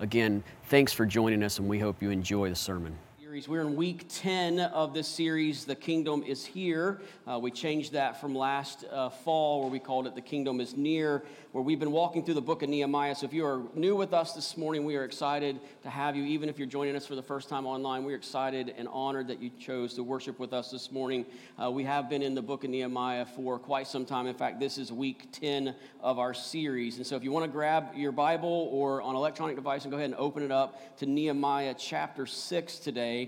Again, thanks for joining us, and we hope you enjoy the sermon. We're in week 10 of this series, The Kingdom is Here. Uh, we changed that from last uh, fall, where we called it The Kingdom is Near, where we've been walking through the book of Nehemiah. So if you are new with us this morning, we are excited to have you. Even if you're joining us for the first time online, we're excited and honored that you chose to worship with us this morning. Uh, we have been in the book of Nehemiah for quite some time. In fact, this is week 10 of our series. And so if you want to grab your Bible or on electronic device and go ahead and open it up to Nehemiah chapter 6 today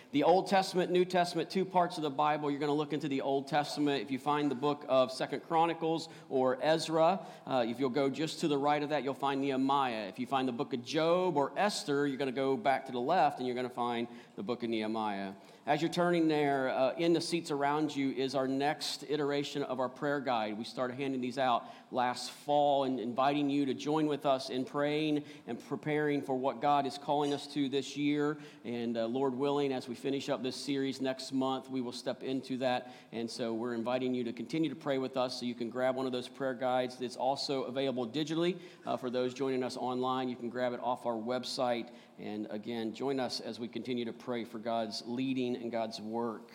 the Old Testament, New Testament, two parts of the Bible. You're going to look into the Old Testament. If you find the book of Second Chronicles or Ezra, uh, if you'll go just to the right of that, you'll find Nehemiah. If you find the book of Job or Esther, you're going to go back to the left and you're going to find the book of Nehemiah. As you're turning there, uh, in the seats around you is our next iteration of our prayer guide. We started handing these out last fall and inviting you to join with us in praying and preparing for what God is calling us to this year. And uh, Lord willing, as we finish up this series next month, we will step into that. And so we're inviting you to continue to pray with us so you can grab one of those prayer guides. It's also available digitally uh, for those joining us online. You can grab it off our website and again, join us as we continue to pray for God's leading and God's work.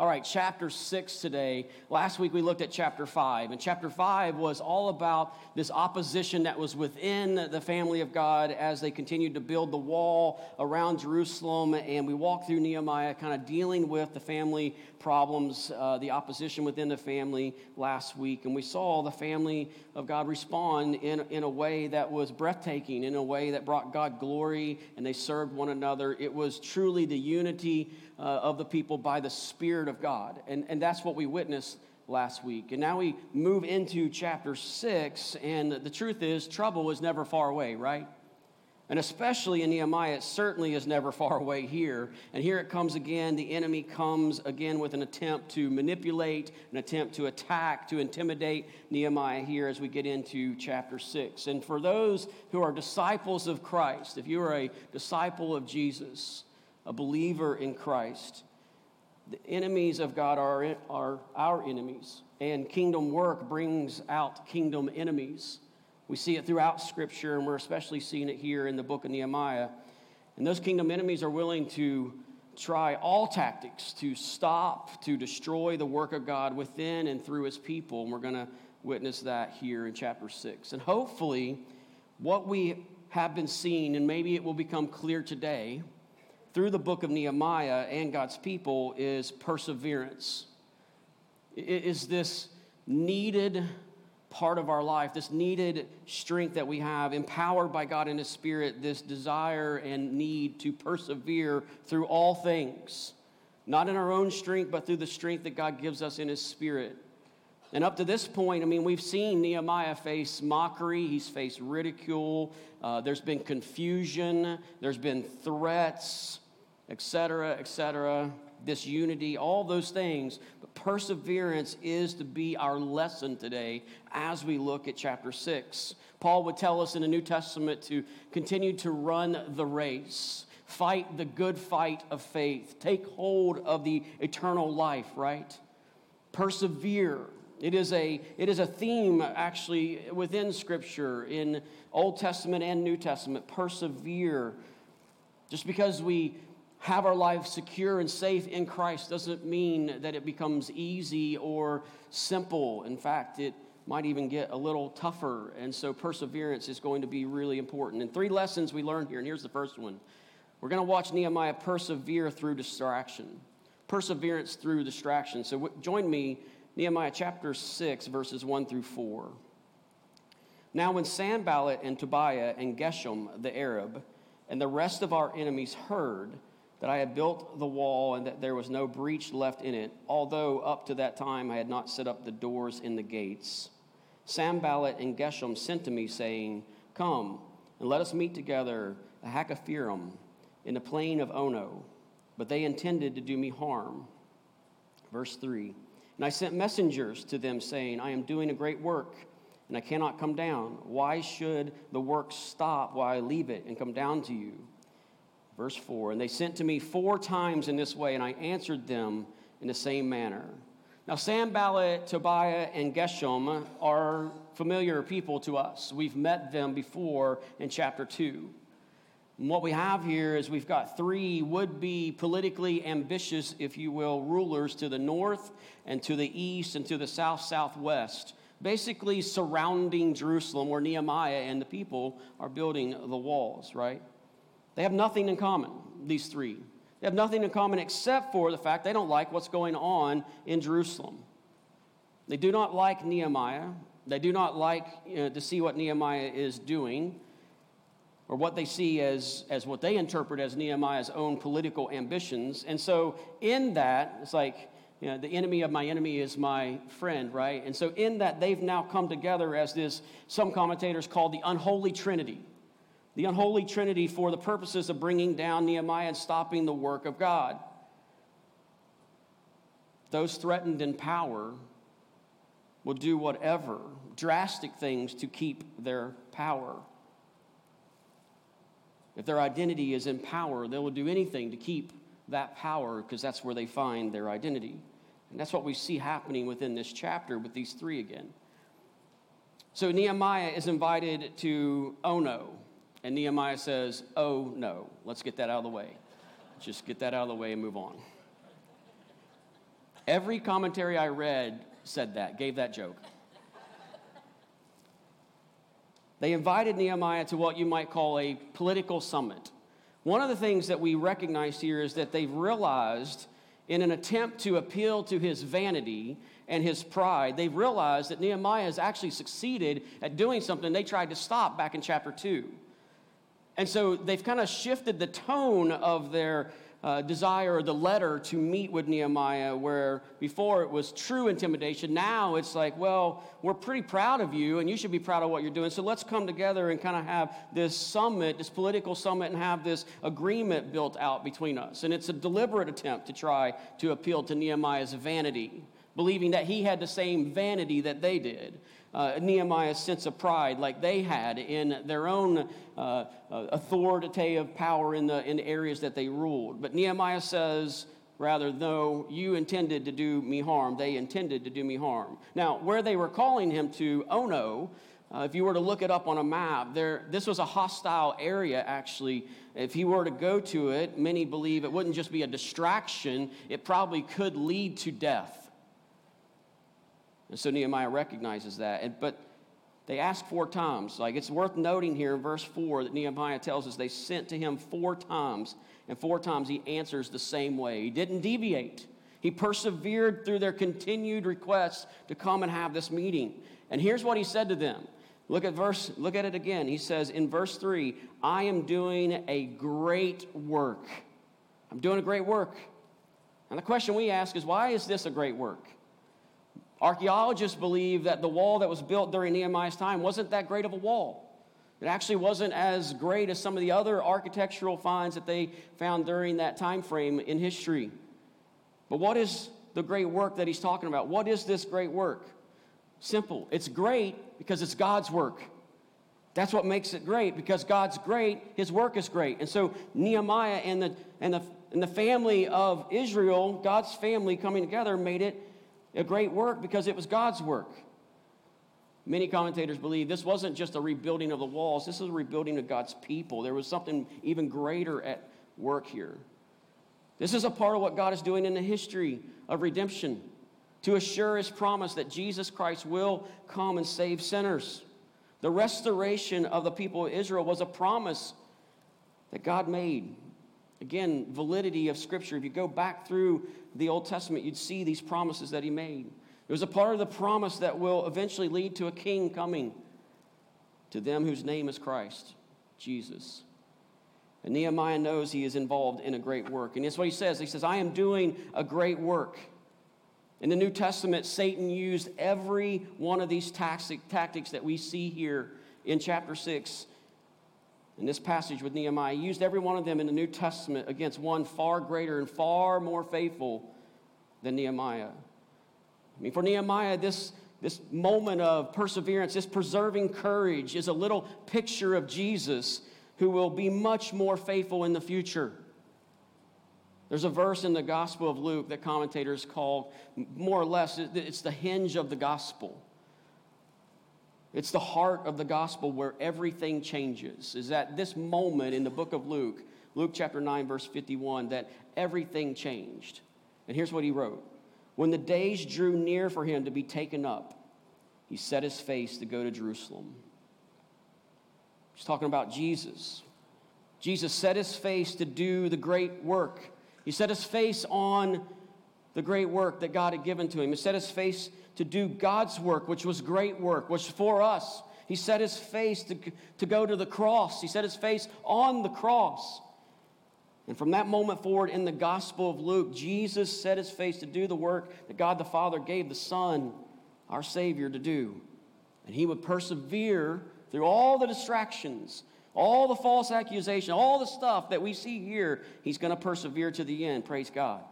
All right, chapter six today. Last week we looked at chapter five, and chapter five was all about this opposition that was within the family of God as they continued to build the wall around Jerusalem. And we walked through Nehemiah, kind of dealing with the family problems, uh, the opposition within the family last week. And we saw the family of God respond in, in a way that was breathtaking, in a way that brought God glory, and they served one another. It was truly the unity uh, of the people by the Spirit of God. And, and that's what we witnessed last week. And now we move into chapter six, and the truth is, trouble is never far away, right? And especially in Nehemiah, it certainly is never far away here. And here it comes again. The enemy comes again with an attempt to manipulate, an attempt to attack, to intimidate Nehemiah here as we get into chapter 6. And for those who are disciples of Christ, if you are a disciple of Jesus, a believer in Christ. The enemies of God are, are our enemies, and kingdom work brings out kingdom enemies. We see it throughout Scripture, and we're especially seeing it here in the book of Nehemiah. And those kingdom enemies are willing to try all tactics to stop, to destroy the work of God within and through his people. And we're going to witness that here in chapter 6. And hopefully, what we have been seeing, and maybe it will become clear today, through the book of Nehemiah and God's people is perseverance. It is this needed part of our life, this needed strength that we have, empowered by God in His Spirit, this desire and need to persevere through all things, not in our own strength, but through the strength that God gives us in His Spirit. And up to this point, I mean, we've seen Nehemiah face mockery, he's faced ridicule, uh, there's been confusion, there's been threats, etc., etc., disunity, all those things. But perseverance is to be our lesson today as we look at chapter 6. Paul would tell us in the New Testament to continue to run the race. Fight the good fight of faith. Take hold of the eternal life, right? Persevere it is a, it is a theme actually within Scripture in Old Testament and New Testament. Persevere. Just because we have our life secure and safe in Christ doesn't mean that it becomes easy or simple. In fact, it might even get a little tougher. And so perseverance is going to be really important. And three lessons we learned here, and here's the first one. We're going to watch Nehemiah persevere through distraction. Perseverance through distraction. So w- join me Nehemiah chapter 6, verses 1 through 4. Now, when Sanballat and Tobiah and Geshem the Arab and the rest of our enemies heard that I had built the wall and that there was no breach left in it, although up to that time I had not set up the doors in the gates, Sanballat and Geshem sent to me, saying, Come and let us meet together at Hakkephirim in the plain of Ono. but they intended to do me harm. Verse 3 And I sent messengers to them, saying, I am doing a great work, and I cannot come down. Why should the work stop while I leave it and come down to you? Verse 4 And they sent to me four times in this way, and I answered them in the same manner. Now, Sanballat, Tobiah, and Geshem are familiar people to us. We've met them before in chapter 2. And what we have here is we've got three would be politically ambitious, if you will, rulers to the north and to the east and to the south southwest, basically surrounding Jerusalem where Nehemiah and the people are building the walls, right? They have nothing in common, these three. They have nothing in common except for the fact they don't like what's going on in Jerusalem. They do not like Nehemiah. They do not like you know, to see what Nehemiah is doing or what they see as, as what they interpret as Nehemiah's own political ambitions. And so, in that, it's like, you know, the enemy of my enemy is my friend, right? And so, in that, they've now come together as this, some commentators call the unholy trinity. The unholy trinity for the purposes of bringing down Nehemiah and stopping the work of God. Those threatened in power will do whatever, drastic things to keep their power. If their identity is in power, they will do anything to keep that power because that's where they find their identity. And that's what we see happening within this chapter with these three again. So Nehemiah is invited to Ono, and Nehemiah says, Oh no, let's get that out of the way. Just get that out of the way and move on. Every commentary I read said that, gave that joke. They invited Nehemiah to what you might call a political summit. One of the things that we recognize here is that they've realized, in an attempt to appeal to his vanity and his pride, they've realized that Nehemiah has actually succeeded at doing something they tried to stop back in chapter 2. And so they've kind of shifted the tone of their uh, desire or the letter to meet with Nehemiah, where before it was true intimidation. Now it's like, well, we're pretty proud of you, and you should be proud of what you're doing. So let's come together and kind of have this summit, this political summit, and have this agreement built out between us. And it's a deliberate attempt to try to appeal to Nehemiah's vanity, believing that he had the same vanity that they did uh, Nehemiah's sense of pride, like they had in their own uh, uh, authoritative power in the, in the areas that they ruled. But Nehemiah says, rather, though you intended to do me harm, they intended to do me harm. Now, where they were calling him to, Ono, uh, if you were to look it up on a map, there, this was a hostile area, actually. If he were to go to it, many believe it wouldn't just be a distraction, it probably could lead to death. And so Nehemiah recognizes that. And, but they ask four times. Like it's worth noting here in verse 4 that Nehemiah tells us they sent to him four times, and four times he answers the same way. He didn't deviate. He persevered through their continued requests to come and have this meeting. And here's what he said to them. Look at verse look at it again. He says in verse 3, I am doing a great work. I'm doing a great work. And the question we ask is why is this a great work? Archaeologists believe that the wall that was built during Nehemiah's time wasn't that great of a wall. It actually wasn't as great as some of the other architectural finds that they found during that time frame in history. But what is the great work that he's talking about? What is this great work? Simple. It's great because it's God's work. That's what makes it great because God's great, his work is great. And so Nehemiah and the and the and the family of Israel, God's family coming together made it a great work because it was God's work. Many commentators believe this wasn't just a rebuilding of the walls, this is a rebuilding of God's people. There was something even greater at work here. This is a part of what God is doing in the history of redemption to assure his promise that Jesus Christ will come and save sinners. The restoration of the people of Israel was a promise that God made. Again, validity of Scripture. If you go back through the Old Testament, you'd see these promises that he made. It was a part of the promise that will eventually lead to a king coming to them whose name is Christ, Jesus. And Nehemiah knows he is involved in a great work. And that's what he says. He says, I am doing a great work. In the New Testament, Satan used every one of these tactics that we see here in chapter 6 in this passage with Nehemiah, he used every one of them in the New Testament against one far greater and far more faithful than Nehemiah. I mean, for Nehemiah, this, this moment of perseverance, this preserving courage, is a little picture of Jesus who will be much more faithful in the future. There's a verse in the Gospel of Luke that commentators call more or less, it's the hinge of the gospel. It's the heart of the gospel where everything changes. Is at this moment in the book of Luke, Luke chapter 9, verse 51, that everything changed. And here's what he wrote When the days drew near for him to be taken up, he set his face to go to Jerusalem. He's talking about Jesus. Jesus set his face to do the great work. He set his face on the great work that God had given to him. He set his face to do God's work, which was great work, which for us. He set his face to, to go to the cross. He set his face on the cross. And from that moment forward in the Gospel of Luke, Jesus set his face to do the work that God the Father gave the Son, our Savior, to do. And he would persevere through all the distractions, all the false accusation, all the stuff that we see here. He's going to persevere to the end. Praise God.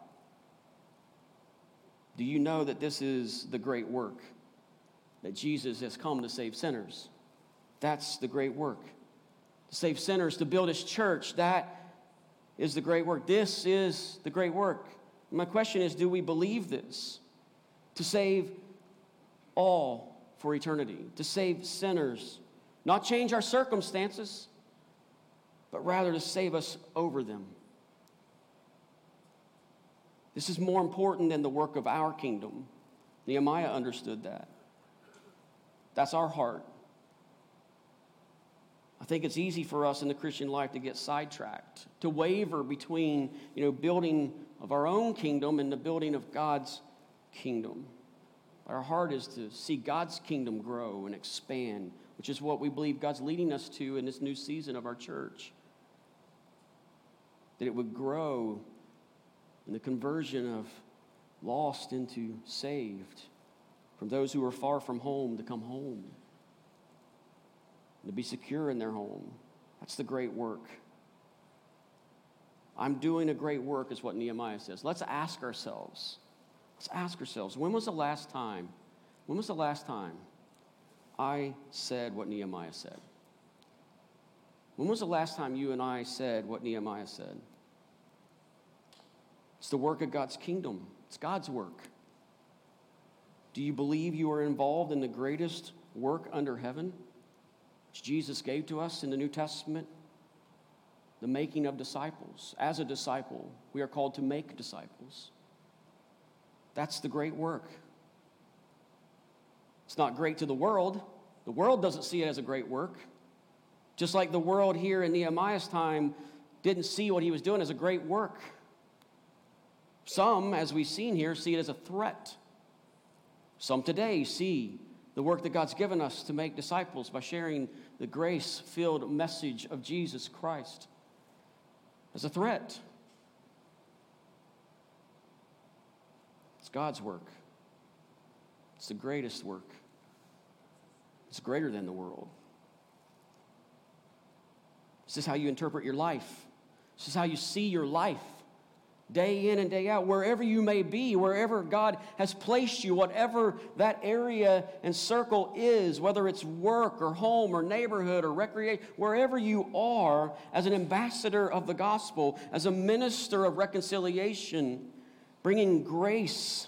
Do you know that this is the great work? That Jesus has come to save sinners. That's the great work. To save sinners, to build his church, that is the great work. This is the great work. My question is do we believe this? To save all for eternity, to save sinners, not change our circumstances, but rather to save us over them. This is more important than the work of our kingdom. Nehemiah understood that. That's our heart. I think it's easy for us in the Christian life to get sidetracked, to waver between, you know, building of our own kingdom and the building of God's kingdom. Our heart is to see God's kingdom grow and expand, which is what we believe God's leading us to in this new season of our church. That it would grow in the conversion of lost into saved, from those who are far from home to come home to be secure in their home. That's the great work. I'm doing a great work, is what Nehemiah says. Let's ask ourselves. Let's ask ourselves when was the last time? When was the last time I said what Nehemiah said? When was the last time you and I said what Nehemiah said? It's the work of God's kingdom, it's God's work. Do you believe you are involved in the greatest work under heaven? which Jesus gave to us in the New Testament, the making of disciples. As a disciple, we are called to make disciples. That's the great work. It's not great to the world. The world doesn't see it as a great work. Just like the world here in Nehemiah's time didn't see what he was doing as a great work. Some, as we've seen here, see it as a threat. Some today see the work that God's given us to make disciples by sharing the grace filled message of Jesus Christ as a threat. It's God's work, it's the greatest work, it's greater than the world. This is how you interpret your life. This is how you see your life day in and day out, wherever you may be, wherever God has placed you, whatever that area and circle is, whether it's work or home or neighborhood or recreation, wherever you are, as an ambassador of the gospel, as a minister of reconciliation, bringing grace,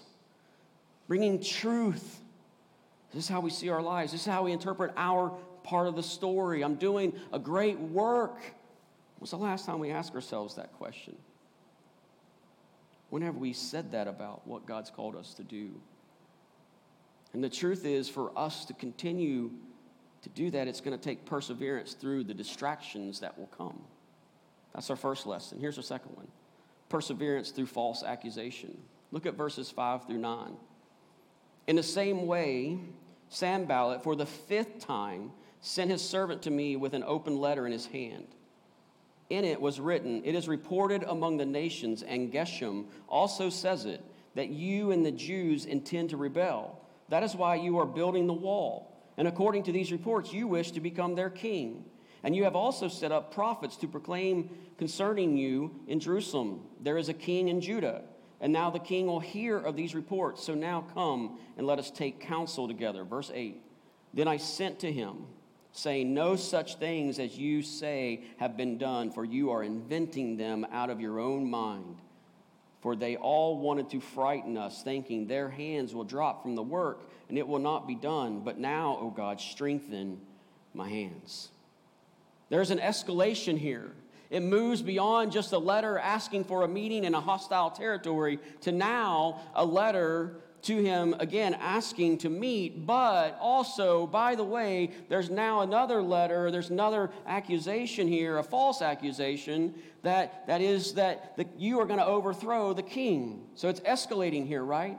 bringing truth. This is how we see our lives. This is how we interpret our part of the story. I'm doing a great work. When's the last time we ask ourselves that question? When have we said that about what God's called us to do? And the truth is, for us to continue to do that, it's going to take perseverance through the distractions that will come. That's our first lesson. Here's our second one perseverance through false accusation. Look at verses 5 through 9. In the same way, Sanballat, for the fifth time, sent his servant to me with an open letter in his hand in it was written, It is reported among the nations, and Geshem also says it, that you and the Jews intend to rebel. That is why you are building the wall. And according to these reports, you wish to become their king. And you have also set up prophets to proclaim concerning you in Jerusalem, there is a king in Judah. And now the king will hear of these reports. So now come and let us take counsel together. Verse 8 Then I sent to him, saying, No such things as you say have been done, for you are inventing them out of your own mind. For they all wanted to frighten us, thinking their hands will drop from the work and it will not be done. But now, O God, strengthen my hands. There's an escalation here. It moves beyond just a letter asking for a meeting in a hostile territory to now a letter to him again asking to meet. But also, by the way, there's now another letter, there's another accusation here, a false accusation that, that is that the, you are going to overthrow the king. So it's escalating here, right?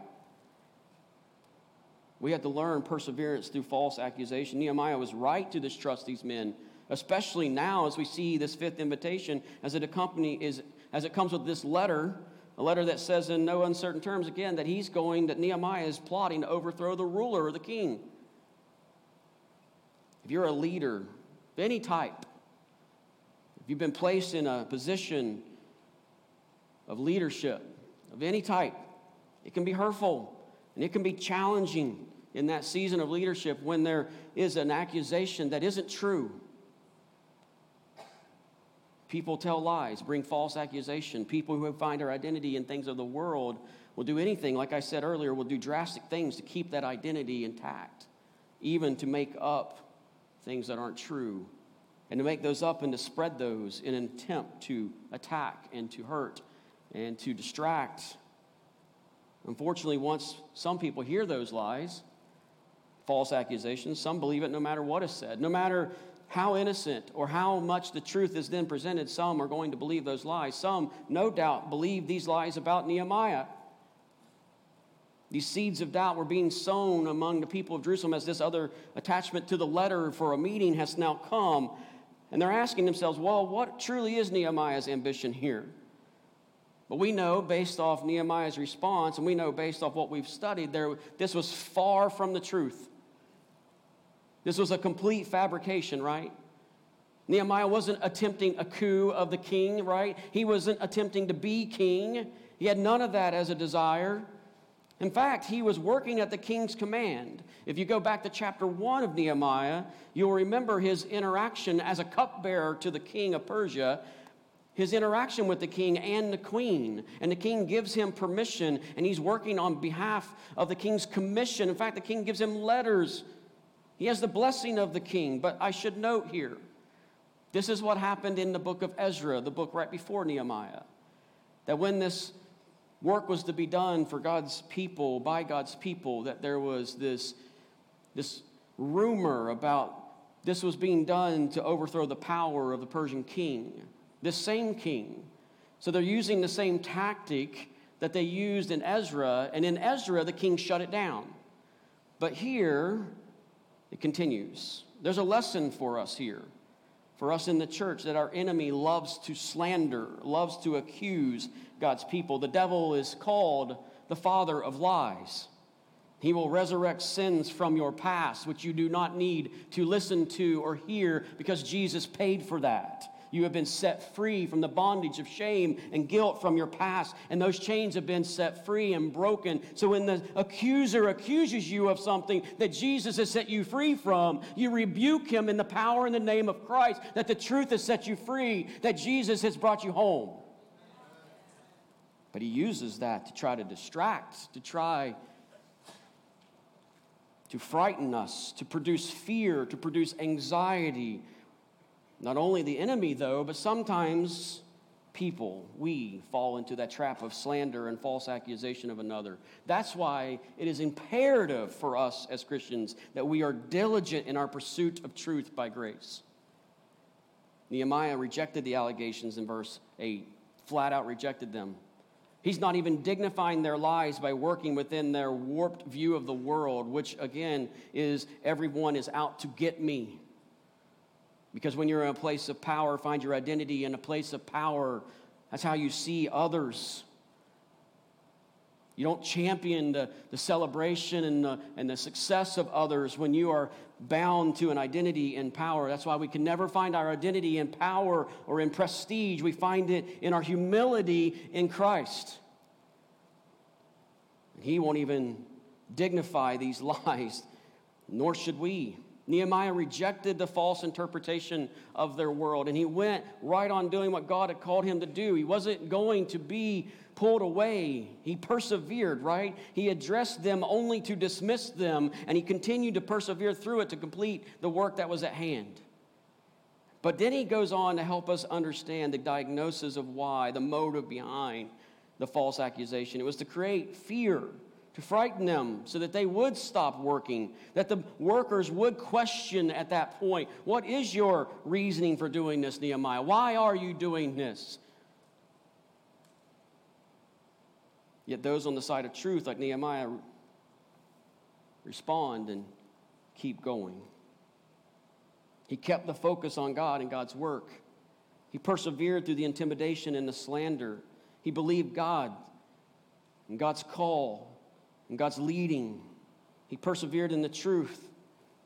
We have to learn perseverance through false accusation. Nehemiah was right to distrust these men especially now as we see this fifth invitation as it accompany is as it comes with this letter a letter that says in no uncertain terms again that he's going that nehemiah is plotting to overthrow the ruler or the king. If you're a leader of any type if you've been placed in a position of leadership of any type it can be hurtful and it can be challenging in that season of leadership when there is an accusation that isn't true People tell lies, bring false accusation. People who find their identity in things of the world will do anything, like I said earlier, will do drastic things to keep that identity intact, even to make up things that aren't true, and to make those up and to spread those in an attempt to attack and to hurt and to distract. Unfortunately, once some people hear those lies, false accusations, some believe it no matter what is said, no matter how innocent or how much the truth is then presented, some are going to believe those lies. Some, no doubt, believe these lies about Nehemiah. These seeds of doubt were being sown among the people of Jerusalem as this other attachment to the letter for a meeting has now come. And they're asking themselves, well, what truly is Nehemiah's ambition here? But we know, based off Nehemiah's response, and we know based off what we've studied, there, this was far from the truth. This was a complete fabrication, right? Nehemiah wasn't attempting a coup of the king, right? He wasn't attempting to be king. He had none of that as a desire. In fact, he was working at the king's command. If you go back to chapter 1 of Nehemiah, you'll remember his interaction as a cupbearer to the king of Persia, his interaction with the king and the queen. And the king gives him permission, and he's working on behalf of the king's commission. In fact, the king gives him letters he has the blessing of the king. But I should note here this is what happened in the book of Ezra, the book right before Nehemiah. That when this work was to be done for God's people, by God's people, that there was this, this rumor about this was being done to overthrow the power of the Persian king, this same king. So they're using the same tactic that they used in Ezra, and in Ezra, the king shut it down. But here, it continues. There's a lesson for us here, for us in the church, that our enemy loves to slander, loves to accuse God's people. The devil is called the father of lies. He will resurrect sins from your past, which you do not need to listen to or hear because Jesus paid for that. You have been set free from the bondage of shame and guilt from your past, and those chains have been set free and broken. So when the accuser accuses you of something that Jesus has set you free from, you rebuke him in the power and the name of Christ, that the truth has set you free, that Jesus has brought you home. But he uses that to try to distract, to try to frighten us, to produce fear, to produce anxiety not only the enemy, though, but sometimes people, we fall into that trap of slander and false accusation of another. That's why it is imperative for us as Christians that we are diligent in our pursuit of truth by grace. Nehemiah rejected the allegations in verse 8, flat out rejected them. He's not even dignifying their lies by working within their warped view of the world, which again is everyone is out to get me. Because when you're in a place of power, find your identity in a place of power. That's how you see others. You don't champion the, the celebration and the, and the success of others when you are bound to an identity in power. That's why we can never find our identity in power or in prestige. We find it in our humility in Christ. He won't even dignify these lies, nor should we. Nehemiah rejected the false interpretation of their world, and he went right on doing what God had called him to do. He wasn't going to be pulled away. He persevered, right? He addressed them only to dismiss them, and he continued to persevere through it to complete the work that was at hand. But then he goes on to help us understand the diagnosis of why, the motive behind the false accusation. It was to create fear to frighten them so that they would stop working, that the workers would question at that point, What is your reasoning for doing this, Nehemiah? Why are you doing this? Yet those on the side of truth, like Nehemiah, respond and keep going. He kept the focus on God and God's work. He persevered through the intimidation and the slander. He believed God and God's call and God's leading. He persevered in the truth.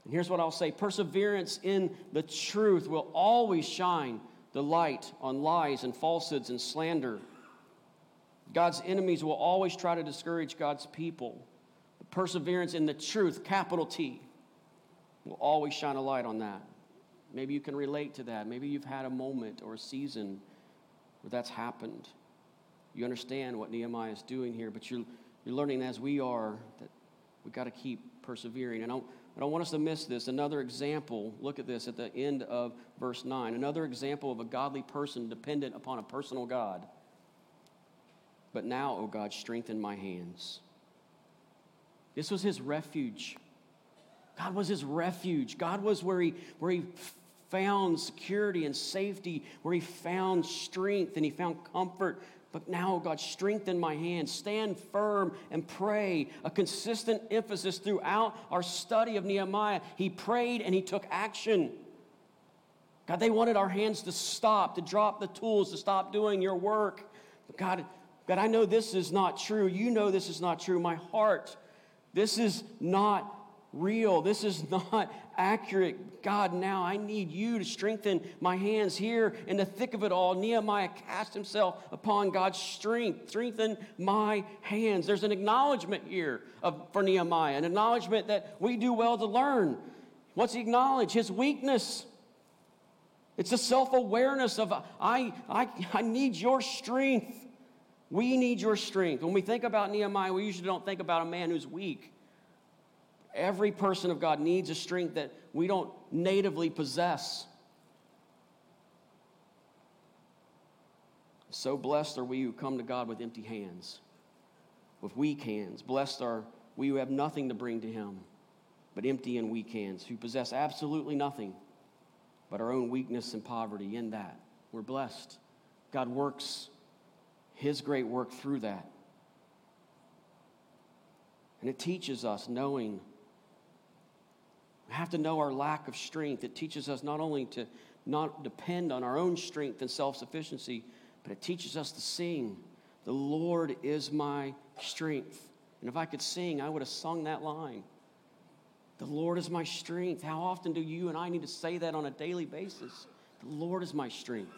And here's what I'll say perseverance in the truth will always shine the light on lies and falsehoods and slander. God's enemies will always try to discourage God's people. But perseverance in the truth, capital T, will always shine a light on that. Maybe you can relate to that. Maybe you've had a moment or a season where that's happened. You understand what Nehemiah is doing here, but you're you're learning as we are that we've got to keep persevering. And I don't, I don't want us to miss this. Another example, look at this at the end of verse 9. Another example of a godly person dependent upon a personal God. But now, O God, strengthen my hands. This was his refuge. God was his refuge. God was where he, where he found security and safety, where he found strength and he found comfort but now, God, strengthen my hands, stand firm and pray. A consistent emphasis throughout our study of Nehemiah. He prayed and he took action. God, they wanted our hands to stop, to drop the tools, to stop doing your work. But God, God, I know this is not true. You know this is not true. My heart, this is not real. This is not accurate. God, now I need you to strengthen my hands here in the thick of it all. Nehemiah cast himself upon God's strength. Strengthen my hands. There's an acknowledgement here of, for Nehemiah, an acknowledgement that we do well to learn. What's he acknowledge? His weakness. It's a self awareness of, I, I, I need your strength. We need your strength. When we think about Nehemiah, we usually don't think about a man who's weak. Every person of God needs a strength that we don't natively possess. So blessed are we who come to God with empty hands, with weak hands. Blessed are we who have nothing to bring to Him, but empty and weak hands, who possess absolutely nothing but our own weakness and poverty in that. We're blessed. God works His great work through that. And it teaches us knowing we have to know our lack of strength. It teaches us not only to not depend on our own strength and self sufficiency, but it teaches us to sing, The Lord is my strength. And if I could sing, I would have sung that line. The Lord is my strength. How often do you and I need to say that on a daily basis? The Lord is my strength.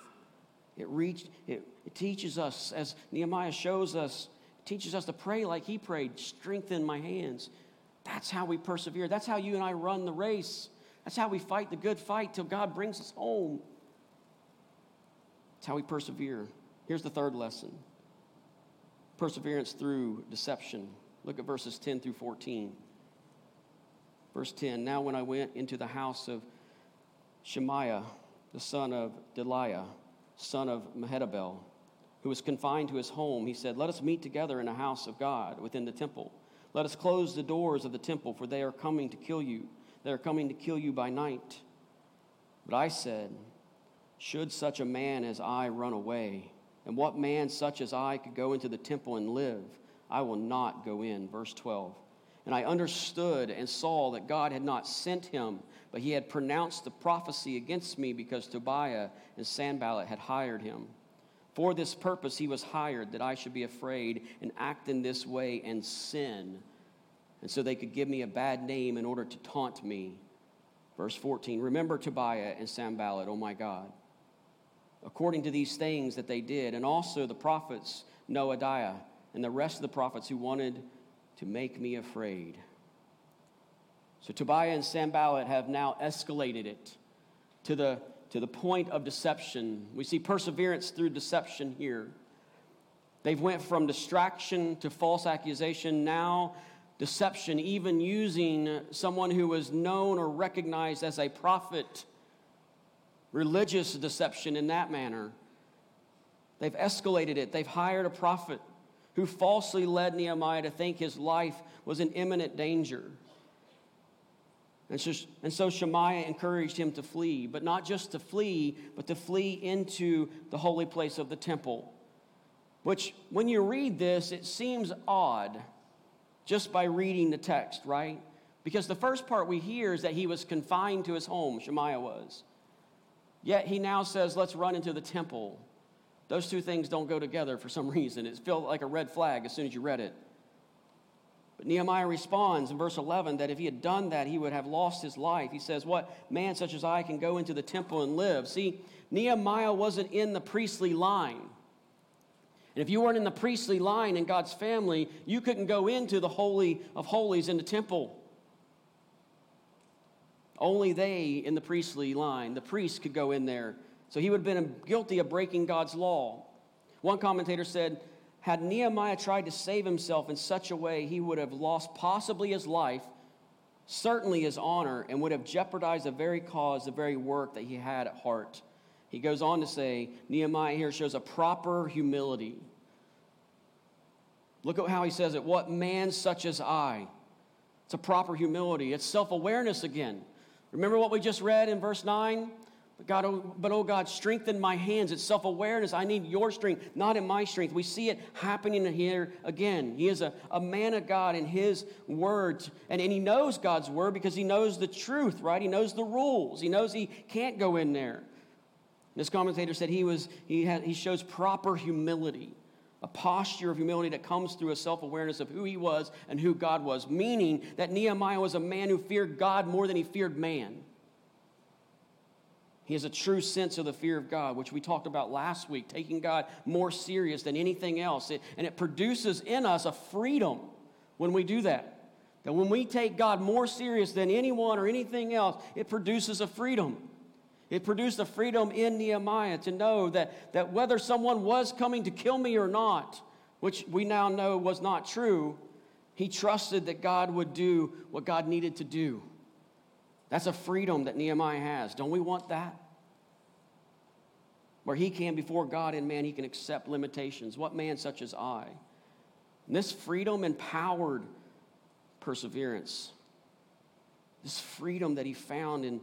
It, reached, it, it teaches us, as Nehemiah shows us, teaches us to pray like he prayed strengthen my hands, that's how we persevere. That's how you and I run the race. That's how we fight the good fight till God brings us home. That's how we persevere. Here's the third lesson perseverance through deception. Look at verses 10 through 14. Verse 10 Now, when I went into the house of Shemaiah, the son of Delaiah, son of Mehetabel, who was confined to his home, he said, Let us meet together in a house of God within the temple. Let us close the doors of the temple, for they are coming to kill you. They are coming to kill you by night. But I said, Should such a man as I run away? And what man such as I could go into the temple and live? I will not go in. Verse 12. And I understood and saw that God had not sent him, but he had pronounced the prophecy against me because Tobiah and Sanballat had hired him. For this purpose he was hired, that I should be afraid and act in this way and sin. And so they could give me a bad name in order to taunt me. Verse 14 Remember Tobiah and Sanballat, oh my God, according to these things that they did, and also the prophets Noadiah and the rest of the prophets who wanted to make me afraid. So Tobiah and Sanballat have now escalated it to the to the point of deception. We see perseverance through deception here. They've went from distraction to false accusation, now deception, even using someone who was known or recognized as a prophet, religious deception in that manner. They've escalated it. They've hired a prophet who falsely led Nehemiah to think his life was in imminent danger. And so, and so Shemaiah encouraged him to flee, but not just to flee, but to flee into the holy place of the temple. Which, when you read this, it seems odd just by reading the text, right? Because the first part we hear is that he was confined to his home, Shemaiah was. Yet he now says, let's run into the temple. Those two things don't go together for some reason. It felt like a red flag as soon as you read it. But Nehemiah responds in verse 11 that if he had done that, he would have lost his life. He says, What man such as I can go into the temple and live? See, Nehemiah wasn't in the priestly line. And if you weren't in the priestly line in God's family, you couldn't go into the Holy of Holies in the temple. Only they in the priestly line, the priest, could go in there. So he would have been guilty of breaking God's law. One commentator said, had Nehemiah tried to save himself in such a way, he would have lost possibly his life, certainly his honor, and would have jeopardized the very cause, the very work that he had at heart. He goes on to say, Nehemiah here shows a proper humility. Look at how he says it. What man such as I? It's a proper humility. It's self awareness again. Remember what we just read in verse 9? But God, oh, but oh God, strengthen my hands. It's self awareness. I need your strength, not in my strength. We see it happening here again. He is a, a man of God in his words, and, and he knows God's word because he knows the truth, right? He knows the rules. He knows he can't go in there. This commentator said he, was, he, had, he shows proper humility, a posture of humility that comes through a self awareness of who he was and who God was, meaning that Nehemiah was a man who feared God more than he feared man. He has a true sense of the fear of God, which we talked about last week, taking God more serious than anything else. It, and it produces in us a freedom when we do that. That when we take God more serious than anyone or anything else, it produces a freedom. It produced a freedom in Nehemiah to know that, that whether someone was coming to kill me or not, which we now know was not true, he trusted that God would do what God needed to do. That's a freedom that Nehemiah has. Don't we want that? Where he can, before God and man, he can accept limitations. What man such as I? And this freedom empowered perseverance. This freedom that he found in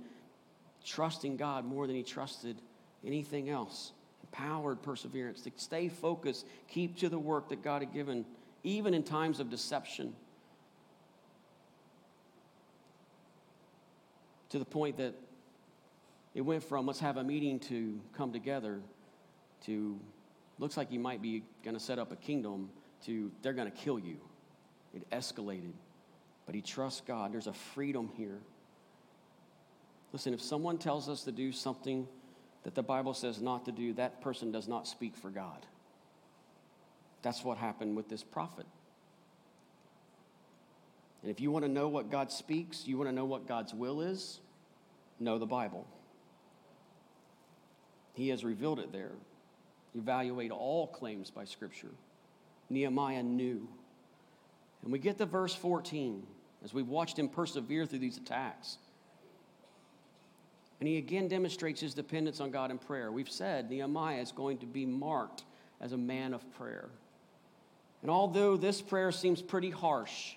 trusting God more than he trusted anything else. Empowered perseverance to stay focused, keep to the work that God had given, even in times of deception. To the point that it went from let's have a meeting to come together to looks like you might be going to set up a kingdom to they're going to kill you. It escalated. But he trusts God. There's a freedom here. Listen, if someone tells us to do something that the Bible says not to do, that person does not speak for God. That's what happened with this prophet. And if you want to know what God speaks, you want to know what God's will is, know the Bible. He has revealed it there. Evaluate all claims by Scripture. Nehemiah knew. And we get to verse 14 as we've watched him persevere through these attacks. And he again demonstrates his dependence on God in prayer. We've said Nehemiah is going to be marked as a man of prayer. And although this prayer seems pretty harsh,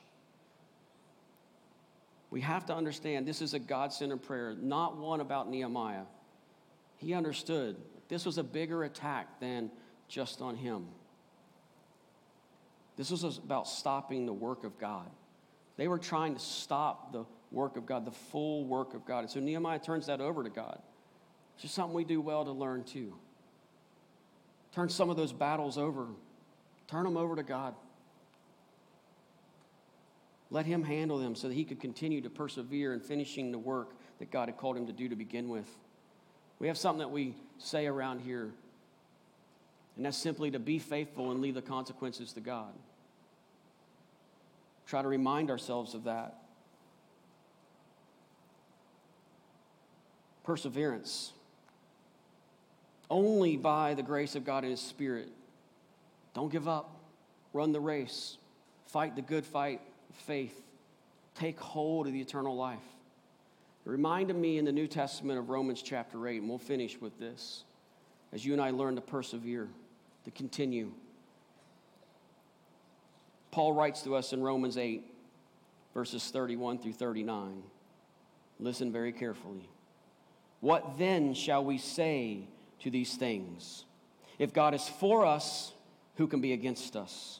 we have to understand this is a God centered prayer, not one about Nehemiah. He understood this was a bigger attack than just on him. This was about stopping the work of God. They were trying to stop the work of God, the full work of God. And so Nehemiah turns that over to God. It's just something we do well to learn too. Turn some of those battles over. Turn them over to God. Let Him handle them so that He could continue to persevere in finishing the work that God had called Him to do to begin with. We have something that we say around here, and that's simply to be faithful and leave the consequences to God. Try to remind ourselves of that. Perseverance. Only by the grace of God and His Spirit. Don't give up. Run the race. Fight the good fight faith. Take hold of the eternal life. It reminded me in the New Testament of Romans chapter 8, and we'll finish with this as you and I learn to persevere, to continue. Paul writes to us in Romans 8, verses 31 through 39. Listen very carefully. What then shall we say to these things? If God is for us, who can be against us?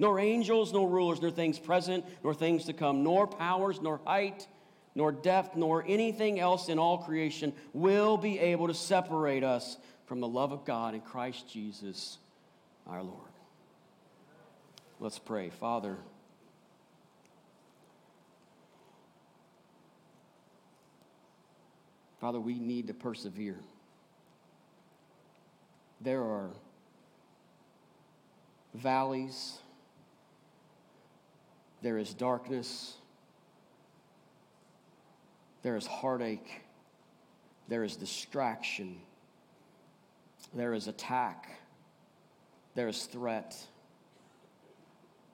nor angels, nor rulers, nor things present, nor things to come, nor powers, nor height, nor depth, nor anything else in all creation will be able to separate us from the love of God in Christ Jesus our Lord. Let's pray. Father, Father, we need to persevere. There are valleys there is darkness. There is heartache. There is distraction. There is attack. There is threat.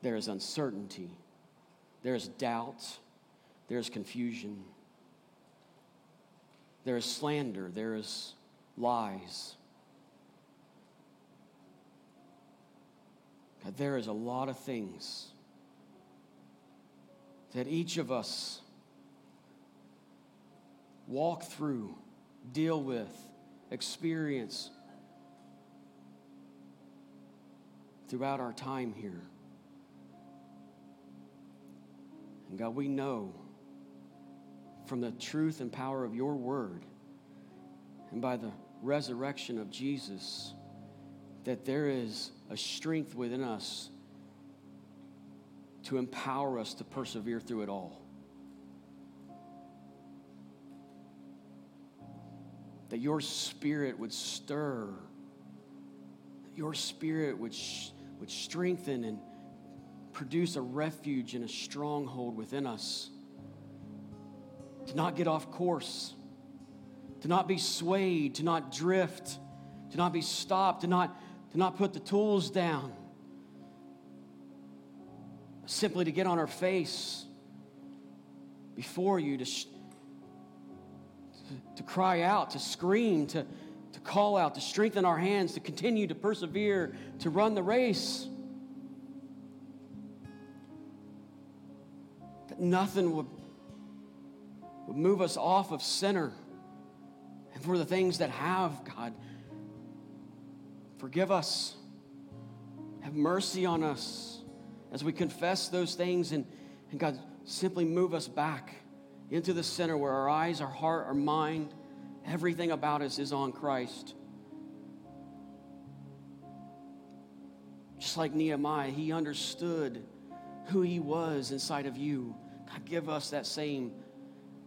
There is uncertainty. There is doubt. There is confusion. There is slander. There is lies. God, there is a lot of things that each of us walk through, deal with, experience throughout our time here. And God, we know from the truth and power of your word and by the resurrection of Jesus that there is a strength within us to empower us to persevere through it all. That your spirit would stir, that your spirit would, sh- would strengthen and produce a refuge and a stronghold within us. To not get off course, to not be swayed, to not drift, to not be stopped, to not, to not put the tools down simply to get on our face before you, to, sh- to, cry out, to scream, to, to call out, to strengthen our hands, to continue to persevere, to run the race. That nothing would, would move us off of center. And for the things that have, God, forgive us. Have mercy on us as we confess those things and, and God, simply move us back into the center where our eyes, our heart, our mind, everything about us is on Christ. Just like Nehemiah, he understood who he was inside of you. God, give us that same,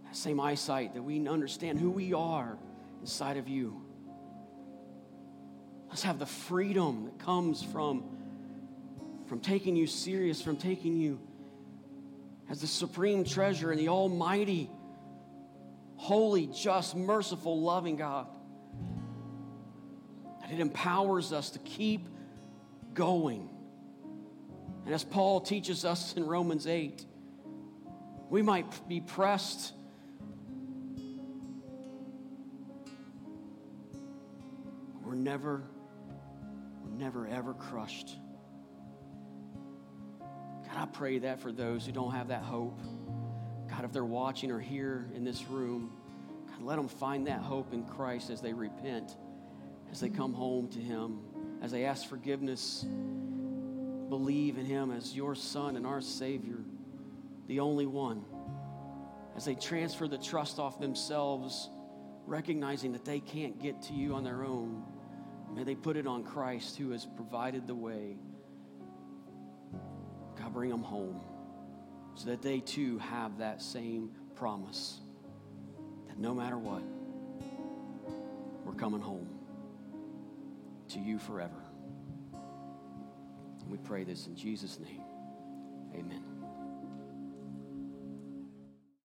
that same eyesight that we understand who we are inside of you. Let's have the freedom that comes from from taking you serious, from taking you as the supreme treasure and the almighty, holy, just, merciful, loving God. That it empowers us to keep going. And as Paul teaches us in Romans 8, we might be pressed. We're never, we're never ever crushed. I pray that for those who don't have that hope. God, if they're watching or here in this room, God, let them find that hope in Christ as they repent, as they come home to Him, as they ask forgiveness, believe in Him as your Son and our Savior, the only one. As they transfer the trust off themselves, recognizing that they can't get to you on their own, may they put it on Christ who has provided the way. God, bring them home so that they too have that same promise that no matter what, we're coming home to you forever. And we pray this in Jesus' name. Amen.